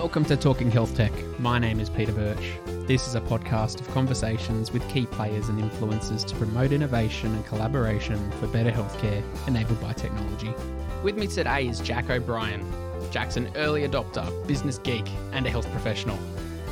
Welcome to Talking Health Tech. My name is Peter Birch. This is a podcast of conversations with key players and influencers to promote innovation and collaboration for better healthcare enabled by technology. With me today is Jack O'Brien. Jack's an early adopter, business geek, and a health professional.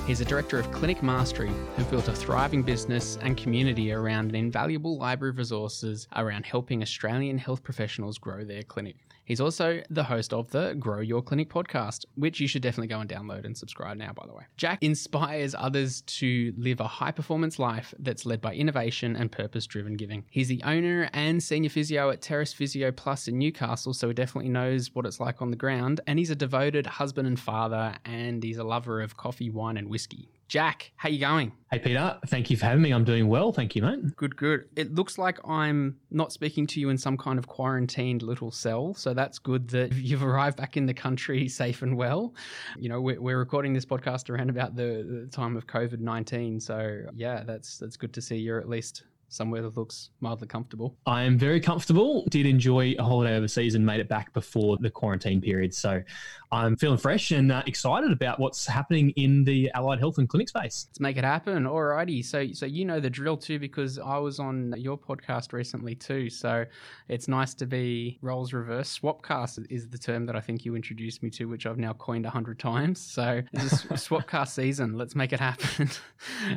He's a director of Clinic Mastery, who built a thriving business and community around an invaluable library of resources around helping Australian health professionals grow their clinic. He's also the host of the Grow Your Clinic podcast, which you should definitely go and download and subscribe now, by the way. Jack inspires others to live a high performance life that's led by innovation and purpose driven giving. He's the owner and senior physio at Terrace Physio Plus in Newcastle, so he definitely knows what it's like on the ground. And he's a devoted husband and father, and he's a lover of coffee, wine, and whiskey. Jack, how you going? Hey Peter, thank you for having me. I'm doing well, thank you, mate. Good, good. It looks like I'm not speaking to you in some kind of quarantined little cell, so that's good that you've arrived back in the country safe and well. You know, we're, we're recording this podcast around about the, the time of COVID nineteen, so yeah, that's that's good to see you're at least somewhere that looks mildly comfortable. I am very comfortable. Did enjoy a holiday overseas and made it back before the quarantine period. So I'm feeling fresh and uh, excited about what's happening in the allied health and clinic space. Let's make it happen. Alrighty. So so you know the drill too because I was on your podcast recently too. So it's nice to be roles reverse. Swapcast is the term that I think you introduced me to, which I've now coined a hundred times. So this is Swapcast season. Let's make it happen.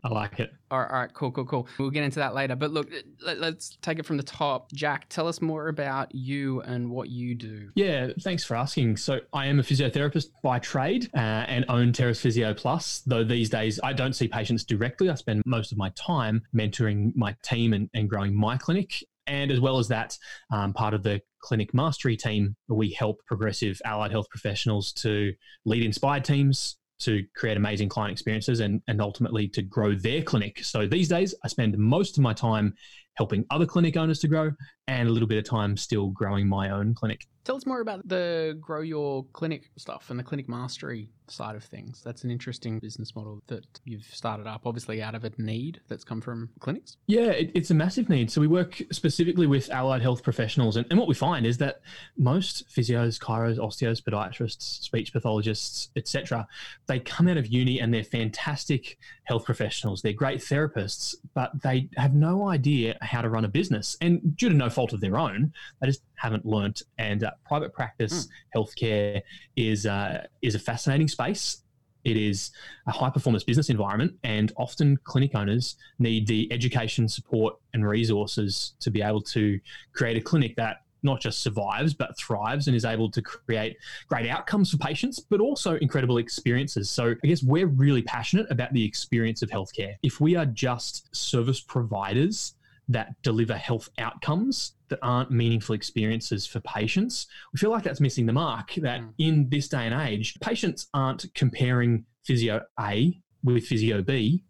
I like it. All right, all right, cool, cool, cool. We'll get into that later. But look, let, us take it from the top. Jack, tell us more about you and what you do. Yeah, thanks for asking. So I am a physiotherapist by trade uh, and own Terrace Physio Plus, though these days I don't see patients directly. I spend most of my time mentoring my team and, and growing my clinic. And as well as that, um, part of the clinic mastery team, we help progressive allied health professionals to lead inspired teams, to create amazing client experiences and, and ultimately to grow their clinic. So these days, I spend most of my time helping other clinic owners to grow and a little bit of time still growing my own clinic. Tell us more about the grow your clinic stuff and the clinic mastery side of things. That's an interesting business model that you've started up, obviously out of a need that's come from clinics. Yeah, it, it's a massive need. So we work specifically with allied health professionals, and, and what we find is that most physios, chiros, osteos, podiatrists, speech pathologists, etc., they come out of uni and they're fantastic health professionals. They're great therapists, but they have no idea how to run a business, and due to no fault of their own, they just haven't learnt. And uh, uh, private practice mm. healthcare is uh, is a fascinating space. It is a high performance business environment, and often clinic owners need the education, support, and resources to be able to create a clinic that not just survives but thrives and is able to create great outcomes for patients but also incredible experiences so i guess we're really passionate about the experience of healthcare if we are just service providers that deliver health outcomes that aren't meaningful experiences for patients. We feel like that's missing the mark. That mm. in this day and age, patients aren't comparing physio A with physio B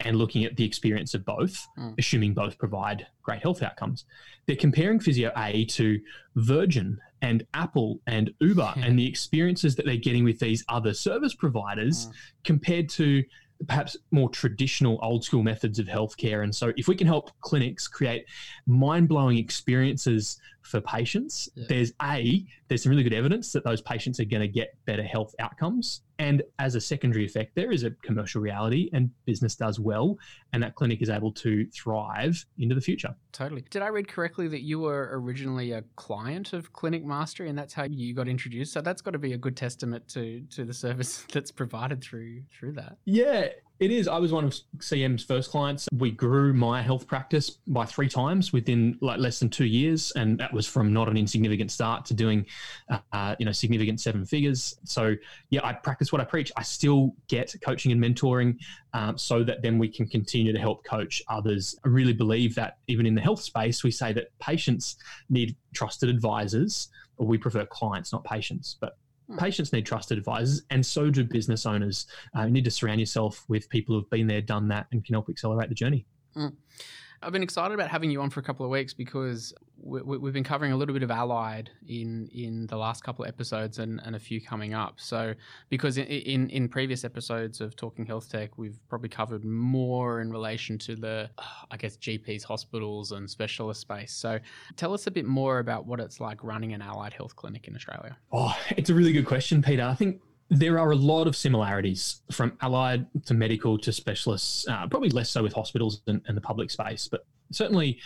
and looking at the experience of both, mm. assuming both provide great health outcomes. They're comparing physio A to Virgin and Apple and Uber and the experiences that they're getting with these other service providers mm. compared to perhaps more traditional old school methods of healthcare. And so, if we can help clinics create mind blowing experiences for patients, yeah. there's a there's some really good evidence that those patients are going to get better health outcomes. And as a secondary effect, there is a commercial reality, and business does well, and that clinic is able to thrive into the future. Totally. Did I read correctly that you were originally a client of Clinic Mastery, and that's how you got introduced? So that's got to be a good testament to to the service that's provided through through that. Yeah, it is. I was one of CM's first clients. We grew my health practice by three times within like less than two years, and that was from not an insignificant start to doing, uh, you know, significant seven figures. So yeah, I practice what I preach. I still get coaching and mentoring, um, so that then we can continue to help coach others. I really believe that even in the health space, we say that patients need trusted advisors, or we prefer clients, not patients, but. Patients need trusted advisors, and so do business owners. Uh, you need to surround yourself with people who've been there, done that, and can help accelerate the journey. Mm. I've been excited about having you on for a couple of weeks because we, have been covering a little bit of Allied in in the last couple of episodes and, and a few coming up. So because in, in, in previous episodes of Talking Health Tech, we've probably covered more in relation to the I guess GPs, hospitals, and specialist space. So tell us a bit more about what it's like running an allied health clinic in Australia. Oh, it's a really good question, Peter. I think There are a lot of similarities from allied to medical to specialists, uh, probably less so with hospitals and, and the public space, but certainly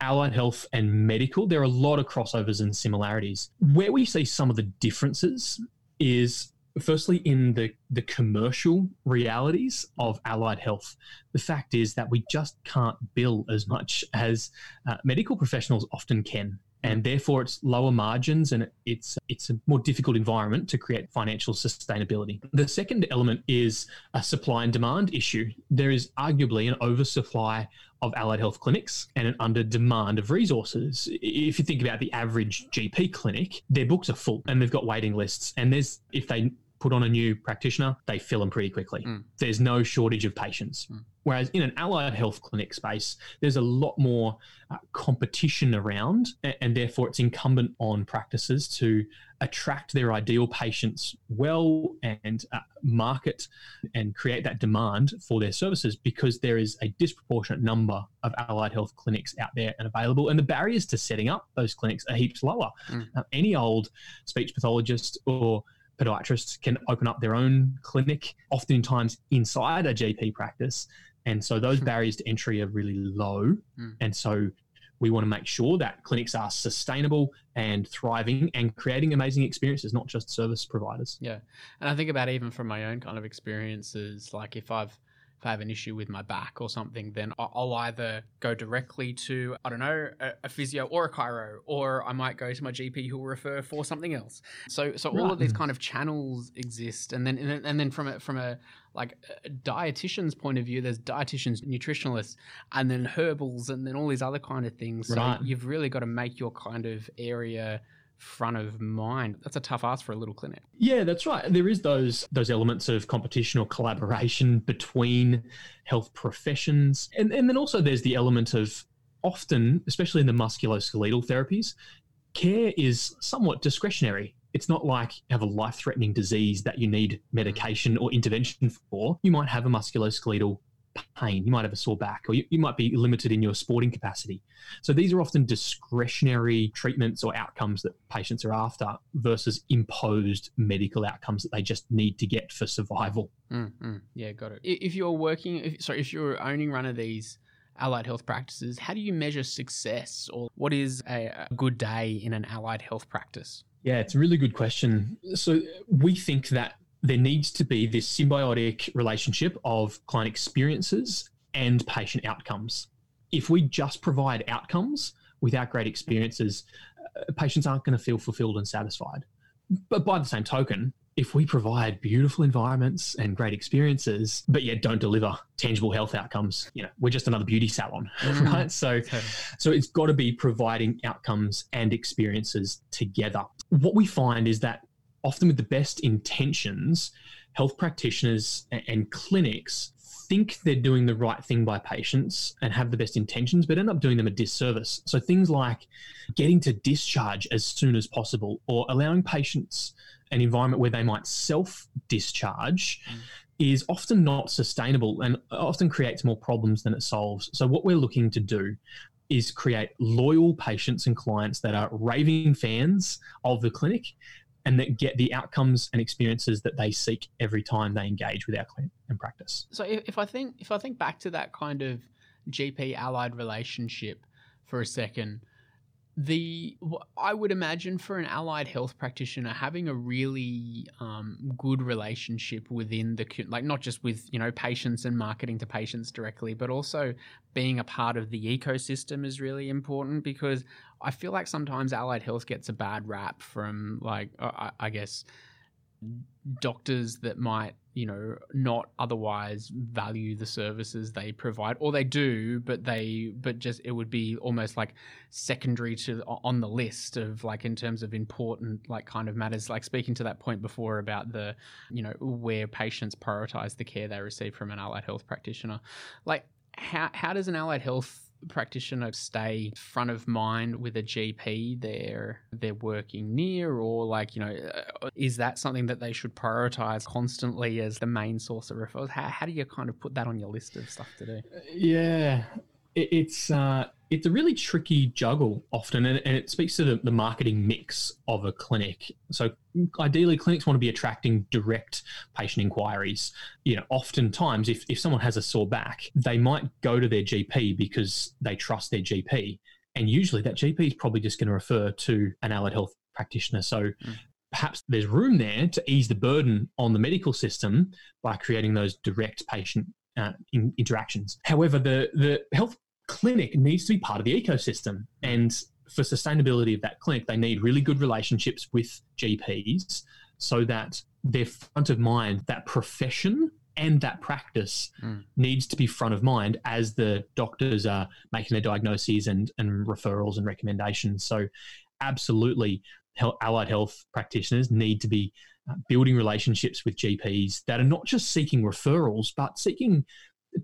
allied health and medical, there are a lot of crossovers and similarities. Where we see some of the differences is firstly in the, the commercial realities of allied health. The fact is that we just can't bill as much as uh, medical professionals often can and therefore it's lower margins and it's it's a more difficult environment to create financial sustainability. The second element is a supply and demand issue. There is arguably an oversupply of allied health clinics and an under demand of resources. If you think about the average GP clinic, their books are full and they've got waiting lists and there's if they put on a new practitioner, they fill them pretty quickly. Mm. There's no shortage of patients. Mm. Whereas in an allied health clinic space, there's a lot more uh, competition around, and, and, therefore it's incumbent on practices to attract their ideal patients well and uh, market and create that demand for their services because there is a disproportionate number of allied health clinics out there and available. And the barriers to setting up those clinics are heaps lower. Mm. Uh, any old speech pathologist or podiatrists can open up their own clinic, oftentimes inside a GP practice. And so those hmm. barriers to entry are really low. Mm. And so we want to make sure that clinics are sustainable and thriving and creating amazing experiences, not just service providers. Yeah. And I think about even from my own kind of experiences, like if I've if I have an issue with my back or something, then I'll either go directly to, I don't know, a, physio or a chiro, or I might go to my GP who will refer for something else. So, so all of these kind of channels exist. And then, and then from a, from a, like a dietitian's point of view, there's dietitians, nutritionalists, and then herbals, and then all these other kind of things. So right. you've really got to make your kind of area front of mind. That's a tough ask for a little clinic. Yeah, that's right. There is those those elements of competition or collaboration between health professions. And, and then also there's the element of often, especially in the musculoskeletal therapies, care is somewhat discretionary. It's not like you have a life threatening disease that you need medication or intervention for. You might have a musculoskeletal pain, you might have a sore back, or you, you might be limited in your sporting capacity. So these are often discretionary treatments or outcomes that patients are after versus imposed medical outcomes that they just need to get for survival. Mm, Yeah, got it. If you're working, if, sorry, if you're owning one of these allied health practices, how do you measure success or what is a, a good day in an allied health practice? Yeah, it's a really good question. So we think that there needs to be this symbiotic relationship of client experiences and patient outcomes. If we just provide outcomes without great experiences, uh, patients aren't going to feel fulfilled and satisfied. But by the same token, if we provide beautiful environments and great experiences, but yet don't deliver tangible health outcomes, you know, we're just another beauty salon, mm. right? So, so it's got to be providing outcomes and experiences together. What we find is that often with the best intentions, health practitioners and clinics think they're doing the right thing by patients and have the best intentions, but end up doing them a disservice. So things like getting to discharge as soon as possible or allowing patients an environment where they might self discharge. Mm. Is often not sustainable and often creates more problems than it solves. So, what we're looking to do is create loyal patients and clients that are raving fans of the clinic and that get the outcomes and experiences that they seek every time they engage with our client and practice. So if I think if I think back to that kind of GP allied relationship for a second, the I would imagine for an allied health practitioner having a really um, good relationship within the like not just with you know patients and marketing to patients directly, but also being a part of the ecosystem is really important because I feel like sometimes allied health gets a bad rap from like uh, I guess doctors that might you know not otherwise value the services they provide or they do but they but just it would be almost like secondary to on the list of like in terms of important like kind of matters. Like speaking to that point before about the you know where patients prioritize the care they receive from an allied health practitioner. Like how how does an allied health practitioner stay front of mind with a GP they're they're working near? Or like you know uh, is that something that they should prioritize constantly as the main source of referrals? How, how do you kind of put that on your list of stuff to do? Yeah. It's uh, it's a really tricky juggle often, and, and it speaks to the, the marketing mix of a clinic. So, ideally, clinics want to be attracting direct patient inquiries. You know, oftentimes, if, if someone has a sore back, they might go to their GP because they trust their GP. And usually, that GP is probably just going to refer to an allied health practitioner. So, mm. perhaps there's room there to ease the burden on the medical system by creating those direct patient uh, in, interactions. However, the the health clinic needs to be part of the ecosystem. And for sustainability of that clinic, they need really good relationships with GPs so that they're front of mind, that profession and that practice mm. needs to be front of mind as the doctors are making their diagnoses and, and referrals and recommendations. So, absolutely, allied health practitioners need to be uh, building relationships with GPs that are not just seeking referrals, but seeking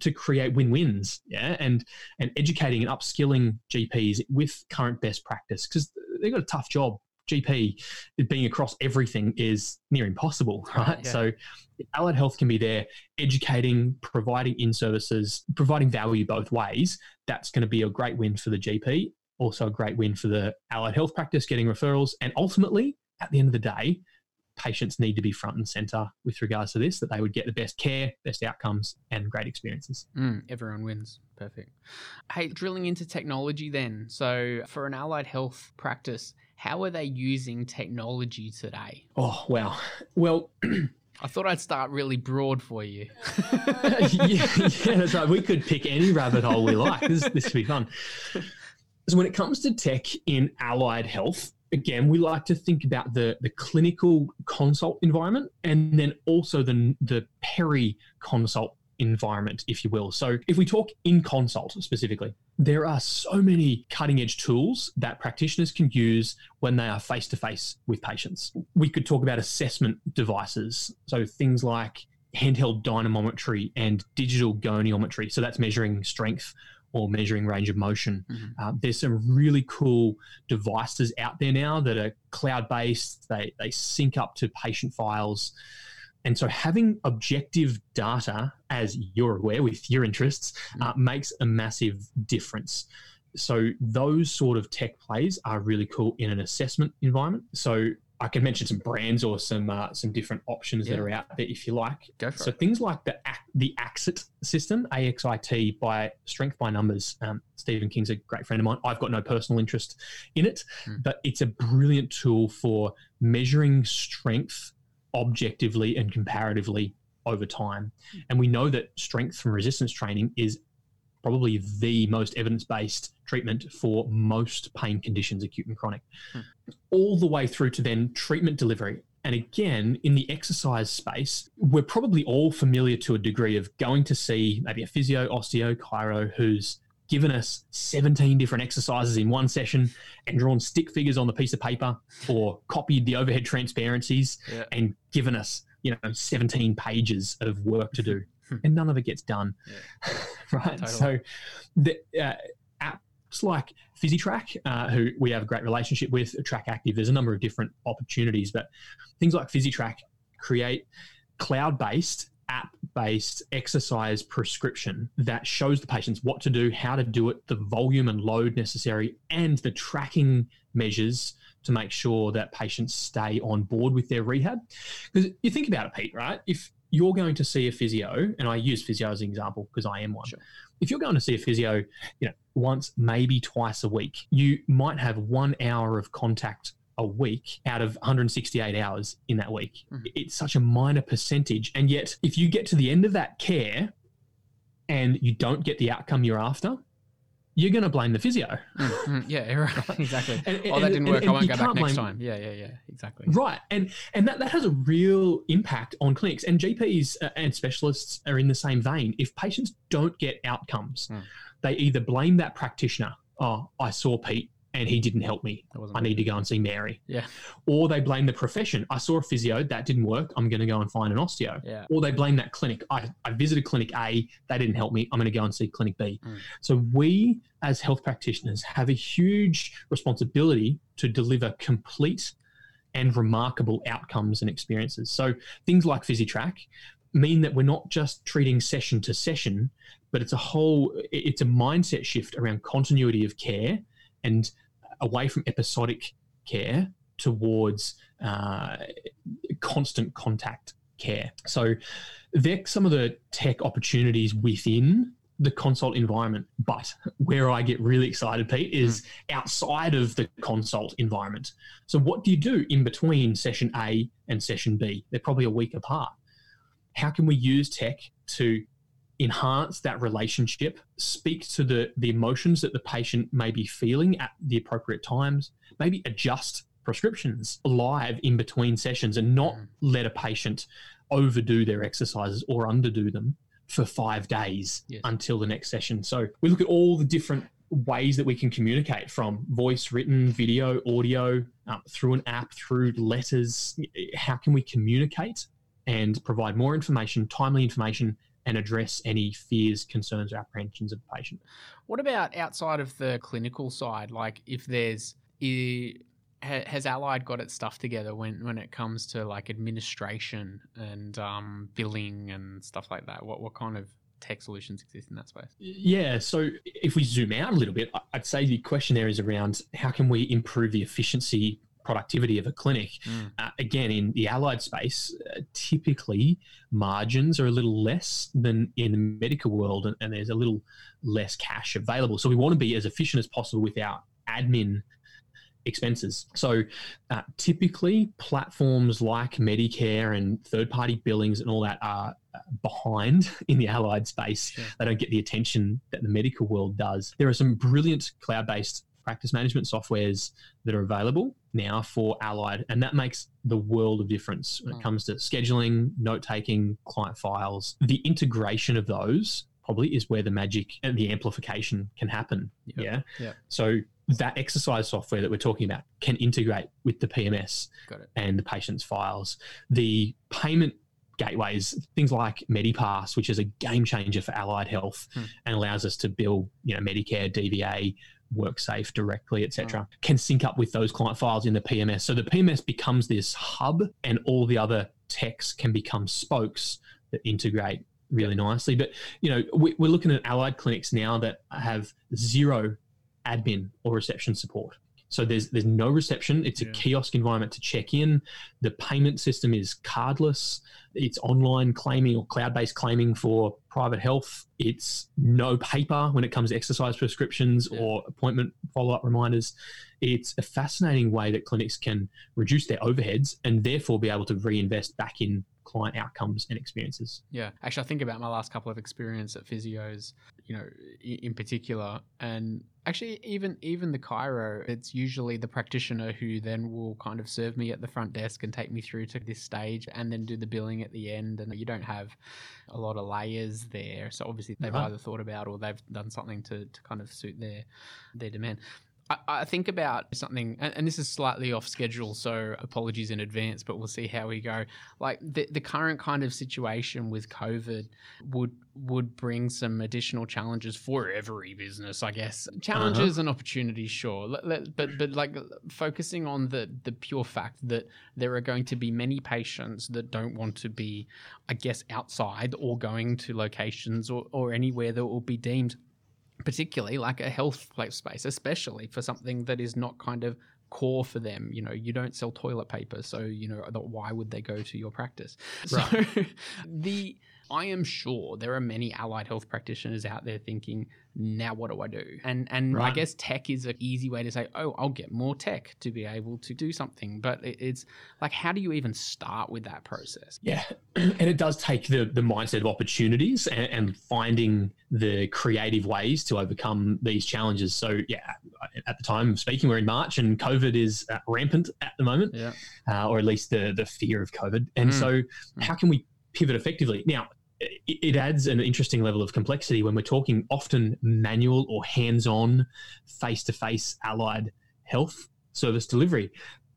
to create win-wins yeah and and educating and upskilling gps with current best practice because they've got a tough job. Gp being across everything is near impossible right? Yeah. so allied health can be there educating providing in services providing value both ways. That's going to be a great win for the gp also a great win for the allied health practice getting referrals and ultimately at the end of the day patients need to be front and center with regards to this, that they would get the best care, best outcomes, and great experiences. Mm, everyone wins. Perfect. Hey, drilling into technology then. So, for an allied health practice, how are they using technology today? Oh, wow. Well, I thought I'd start really broad for you. yeah, yeah, that's right. We could pick any rabbit hole we like. This, this would be fun. So, when it comes to tech in allied health, again, we like to think about the, the clinical consult environment and then also the, the peri consult environment, if you will. So, if we talk in consult specifically, there are so many cutting edge tools that practitioners can use when they are face to face with patients. We could talk about assessment devices. So, things like handheld dynamometry and digital goniometry. So, that's measuring strength or measuring range of motion. Mm-hmm. Uh, there's some really cool devices out there now that are cloud based. They they sync up to patient files, and so having objective data, as you're aware with your interests, mm-hmm. uh, makes a massive difference. So those sort of tech plays are really cool in an assessment environment. So I can mention some brands or some uh, some different options yeah. that are out there if you like. Go for so it. things like the the AXIT system, AXIT by Strength by Numbers. Um, Stephen King's a great friend of mine. I've got no personal interest in it, mm. but it's a brilliant tool for measuring strength objectively and comparatively over time. And we know that strength from resistance training is probably the most evidence based treatment for most pain conditions, acute and chronic, hmm. all the way through to then treatment delivery. And again, in the exercise space, we're probably all familiar to a degree of going to see maybe a physio, osteo, chiro who's given us 17 different exercises in one session and drawn stick figures on the piece of paper or copied the overhead transparencies yeah. and given us, you know, 17 pages of work to do. And none of it gets done. Yeah. right. Totally. So the uh, apps like PhysiTrack, uh, who we have a great relationship with, Track Active, there's a number of different opportunities, but things like PhysiTrack create cloud based app based exercise prescription that shows the patients what to do, how to do it, the volume and load necessary, and the tracking measures to make sure that patients stay on board with their rehab. Because you think about it, Pete, right? If you're going to see a physio, and I use physio as an example because I am one. Sure. If you're going to see a physio, you know, once, maybe twice a week, you might have one hour of contact a week out of 168 hours in that week. Mm-hmm. It's such a minor percentage. And yet, if you get to the end of that care and you don't get the outcome you're after, you're going to blame the physio. Mm-hmm. Yeah, right. exactly. and, and, oh, that didn't work. And, I won't go back next blame, time. Yeah, yeah, yeah. Exactly. Right, and and that, that has a real impact on clinics and GPs uh, and specialists are in the same vein. If patients don't get outcomes, mm. they either blame that practitioner. Oh, I saw Pete and he didn't help me. I need to go and see Mary. Yeah. Or they blame the profession. I saw a physio, that didn't work. I'm going to go and find an osteo. Yeah. Or they blame that clinic. I, I visited clinic A, they didn't help me. I'm going to go and see clinic B. Mm. So we as health practitioners have a huge responsibility to deliver complete and remarkable outcomes and experiences. So things like PhysiTrack mean that we're not just treating session to session, but it's a whole, it's a mindset shift around continuity of care and away from episodic care towards uh, constant contact care. So they're some of the tech opportunities within the consult environment. But where I get really excited, Pete, is mm. outside of the consult environment. So, what do you do in between session A and session B? They're probably a week apart. How can we use tech to enhance that relationship, speak to the, the emotions that the patient may be feeling at the appropriate times, maybe adjust prescriptions live in between sessions and not mm. let a patient overdo their exercises or underdo them for five days yes. until the next session. So we look at all the different ways that we can communicate from voice, written, video, audio, um, through an app, through letters. How can we communicate and provide more information, timely information, and address any fears, concerns, or apprehensions of the patient? What about outside of the clinical side? Like if there's has Allied got its stuff together when, when it comes to like administration and um, billing and stuff like that? What what kind of tech solutions exist in that space? Yeah, so if we zoom out a little bit, I'd say the question there is around how can we improve the efficiency, productivity of a clinic. Mm. Uh, again, in the allied space, uh, typically margins are a little less than in the medical world, and, and there's a little less cash available. So we want to be as efficient as possible with our admin expenses. So, uh, typically, platforms like Medicare and third party billings and all that are uh, behind in the allied space. Sure. They don't get the attention that the medical world does. There are some brilliant cloud based practice management softwares that are available now for allied and that makes the world of difference when it hmm. comes to scheduling note taking client files the integration of those probably is where the magic and the amplification can happen yep. yeah yeah so that exercise software that we're talking about can integrate with the PMS and the patient's files. The payment gateways, things like Medipass, which is a game changer for allied health hmm. and allows us to bill, you know, Medicare, DVA, WorkSafe directly, etc., oh. Mm. can sync up with those client files in the PMS. So the PMS becomes this hub, and all the other techs can become spokes that integrate really nicely. But you know, we, are looking at allied clinics now that have zero admin or reception support. So there's there's no reception. It's a kiosk environment to check in. The payment system is cardless. It's online claiming or cloud-based claiming for private health. It's no paper when it comes to exercise prescriptions yeah. or appointment follow-up reminders. It's a fascinating way that clinics can reduce their overheads and therefore be able to reinvest back in client outcomes and experiences. Yeah, actually, I think about my last couple of experience at physios, you know, in particular, and actually even even the chiro, it's usually the practitioner who then will kind of serve me at the front desk and take me through to this stage, and then do the billing at the end, and you don't have a lot of layers there. So obviously they've uh-huh. either thought about or they've done something to to kind of suit their their demand. I, I think about something, and, and, this is slightly off schedule, so apologies in advance, but we'll see how we go. Like the, the current kind of situation with COVID would would bring some additional challenges for every business, I guess. Challenges uh-huh. and opportunities, sure, let, let, but but like focusing on the the pure fact that there are going to be many patients that don't want to be, I guess, outside or going to locations or, or anywhere that will be deemed particularly like a health place space, especially for something that is not kind of core for them. You know, you don't sell toilet paper, so you know why would they go to your practice? Right. So the I am sure there are many allied health practitioners out there thinking, now what do I do? And and right. I guess tech is an easy way to say, oh, I'll get more tech to be able to do something. But it's like, how do you even start with that process? Yeah, and it does take the the mindset of opportunities and, and finding the creative ways to overcome these challenges. So yeah, at the time of speaking, we're in March and COVID is uh, rampant at the moment, yeah. uh, or at least the the fear of COVID. And mm. so, mm. how can we pivot effectively? Now, it adds an interesting level of complexity when we're talking often manual or hands-on face-to-face allied health service delivery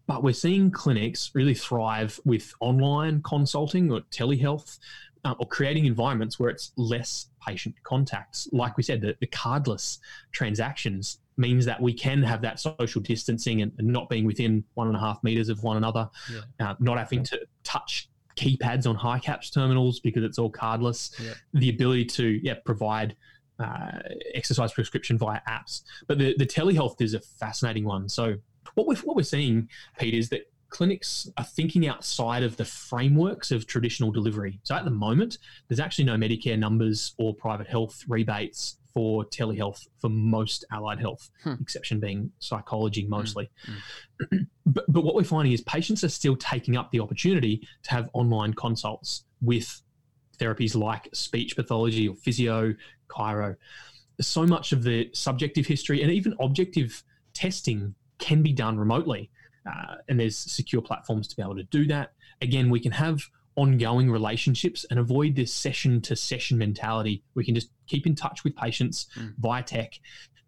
but we're seeing clinics really thrive with online consulting or telehealth uh, or creating environments where it's less patient contacts like we said the, the cardless transactions means that we can have that social distancing and, and not being within one and a half meters of one another yeah. uh, not having to touch keypads on HICAPS terminals because it's all cardless. Yeah. The ability to yeah provide uh, exercise prescription via apps. But the, the telehealth is a fascinating one. So what we're, what we're seeing, Pete, is that clinics are thinking outside of the frameworks of traditional delivery. So at the moment, there's actually no Medicare numbers or private health rebates for telehealth for most allied health, hmm. exception being psychology hmm. mostly. Hmm. but, but what we're finding is patients are still taking up the opportunity to have online consults with therapies like speech pathology or physio, chiro. So much of the subjective history and even objective testing can be done remotely. Uh, and there's secure platforms to be able to do that. Again, we can have ongoing relationships and avoid this session to session mentality. We can just keep in touch with patients mm. via tech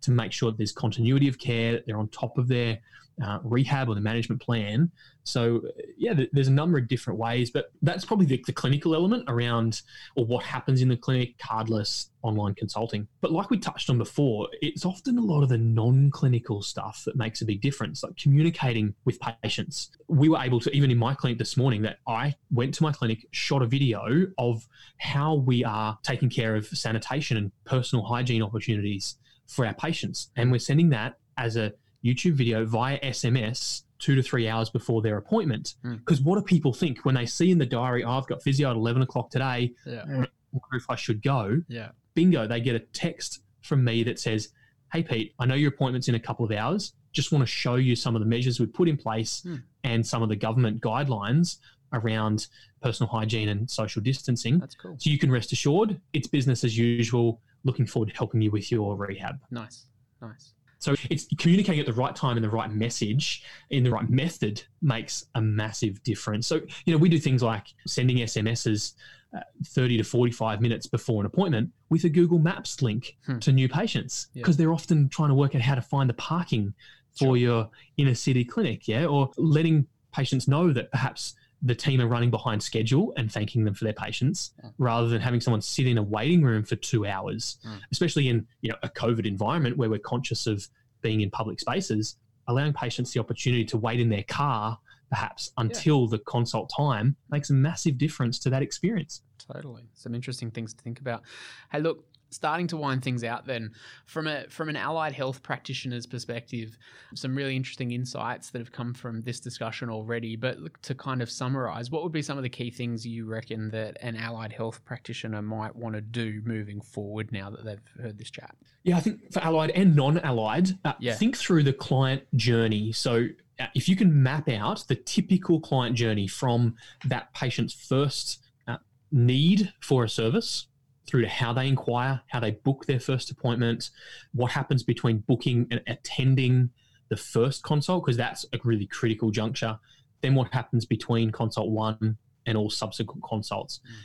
to make sure that there's continuity of care, that they're on top of their uh, rehab or the management plan. So, yeah, there's a number of different ways, but that's probably the, the, clinical element around or what happens in the clinic, cardless online consulting. But like we touched on before, it's often a lot of the non clinical stuff that makes a big difference, like communicating with patients. We were able to, even in my clinic this morning, that I went to my clinic, shot a video of how we are taking care of sanitation and personal hygiene opportunities for our patients. And we're sending that as a YouTube video via SMS two to three hours before their appointment. Because hmm. mm. what do people think when they see in the diary, oh, I've got physio at 11 o'clock today, yeah. If I should go? Yeah. Bingo, they get a text from me that says, Hey, Pete, I know your appointment's in a couple of hours. Just want to show you some of the measures we've put in place mm. and some of the government guidelines around personal hygiene and social distancing. That's cool. So you can rest assured it's business as usual. Looking forward to helping you with your rehab. Nice. Nice. So it's communicating at the right time and the right message in the right method makes a massive difference. So, you know, we do things like sending SMSs uh, 30 to 45 minutes before an appointment with a Google Maps link hmm. to new patients because yeah. they're often trying to work out how to find the parking for sure. your inner city clinic, yeah, or letting patients know that perhaps the team are running behind schedule and thanking them for their patience yeah. rather than having someone sit in a waiting room for two hours, mm. especially in you know a COVID environment where we're conscious of being in public spaces, allowing patients the opportunity to wait in their car perhaps until yeah. the consult time makes a massive difference to that experience. Totally. Some interesting things to think about. Hey, look, starting to wind things out then from a from an allied health practitioner's perspective some really interesting insights that have come from this discussion already. But to kind of summarize what would be some of the key things you reckon that an allied health practitioner might want to do moving forward now that they've heard this chat? Yeah i think for allied and non-allied uh, yeah. think through the client journey. So uh, if you can map out the typical client journey from that patient's first uh, need for a service through to how they inquire, how they book their first appointment, what happens between booking and attending the first consult, because that's a really critical juncture. Then what happens between consult one and all subsequent consults. Mm.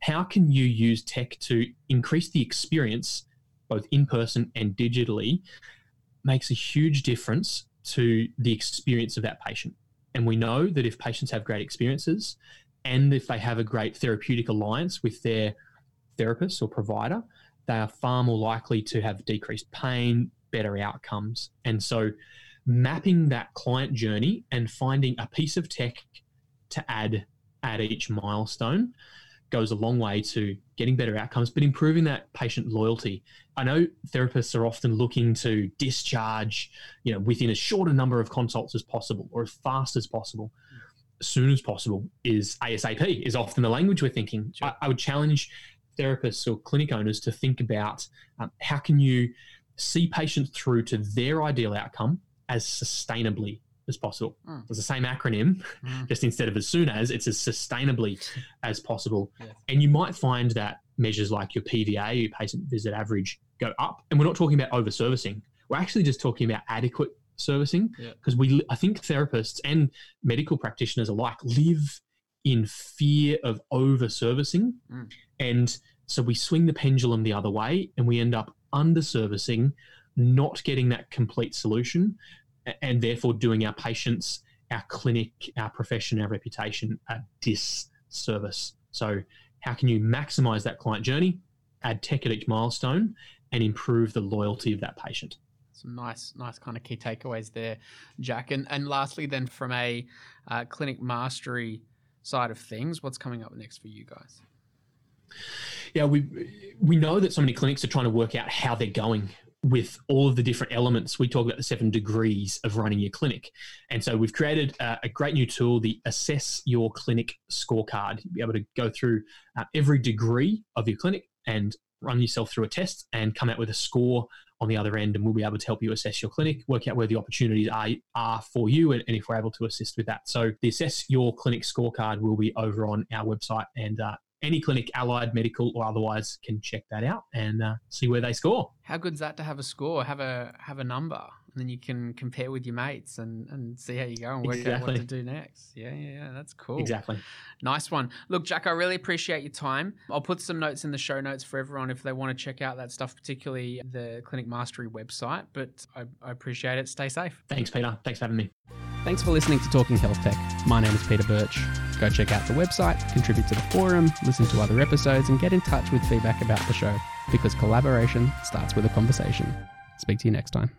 How can you use tech to increase the experience, both in person and digitally, makes a huge difference to the experience of that patient. And we know that if patients have great experiences and if they have a great therapeutic alliance with their therapist or provider, they are far more likely to have decreased pain, better outcomes. And so, mapping that client journey and finding a piece of tech to add at each milestone goes a long way to getting better outcomes, but improving that patient loyalty. I know therapists are often looking to discharge, you know, within as short a number of consults as possible or as fast as possible. As soon as possible is ASAP, is often the language we're thinking. Sure. I, I, would challenge therapists or clinic owners to think about um, how can you see patients through to their ideal outcome as sustainably as possible. Mm. It's the same acronym, mm. just instead of as soon as, it's as sustainably as possible. Yes. And you might find that measures like your PVA, your patient visit average, go up. And we're not talking about over servicing. We're actually just talking about adequate servicing because yeah. we, I think therapists and medical practitioners alike live in fear of over servicing. Mm. And so we swing the pendulum the other way and we end up under servicing, not getting that complete solution, and therefore doing our patients, our clinic, our profession, our reputation a disservice. So, how can you maximize that client journey, add tech at each milestone, and improve the loyalty of that patient? Some nice, nice kind of key takeaways there, Jack. And and lastly, then from a uh, clinic mastery side of things, what's coming up next for you guys? Yeah, we we know that so many clinics are trying to work out how they're going with all of the different elements. We talk about the seven degrees of running your clinic. And so we've created a, a great new tool, the Assess Your Clinic Scorecard. You'll be able to go through uh, every degree of your clinic and run yourself through a test and come out with a score on the other end. And we'll be able to help you assess your clinic, work out where the opportunities are, are for you, and, and if we're able to assist with that. So the Assess Your Clinic Scorecard will be over on our website and uh, any clinic, allied, medical, or otherwise, can check that out and uh, see where they score. How good's that to have a score, have a have a number, and then you can compare with your mates and, and see how you go and work exactly. out what to do next. Yeah, yeah, yeah, that's cool. Exactly. Nice one. Look, Jack, I really appreciate your time. I'll put some notes in the show notes for everyone if they want to check out that stuff, particularly the Clinic Mastery website. But I, I appreciate it. Stay safe. Thanks, Peter. Thanks for having me. Thanks for listening to Talking Health Tech. My name is Peter Birch. Go check out the website, contribute to the forum, listen to other episodes, and get in touch with feedback about the show because collaboration starts with a conversation. Speak to you next time.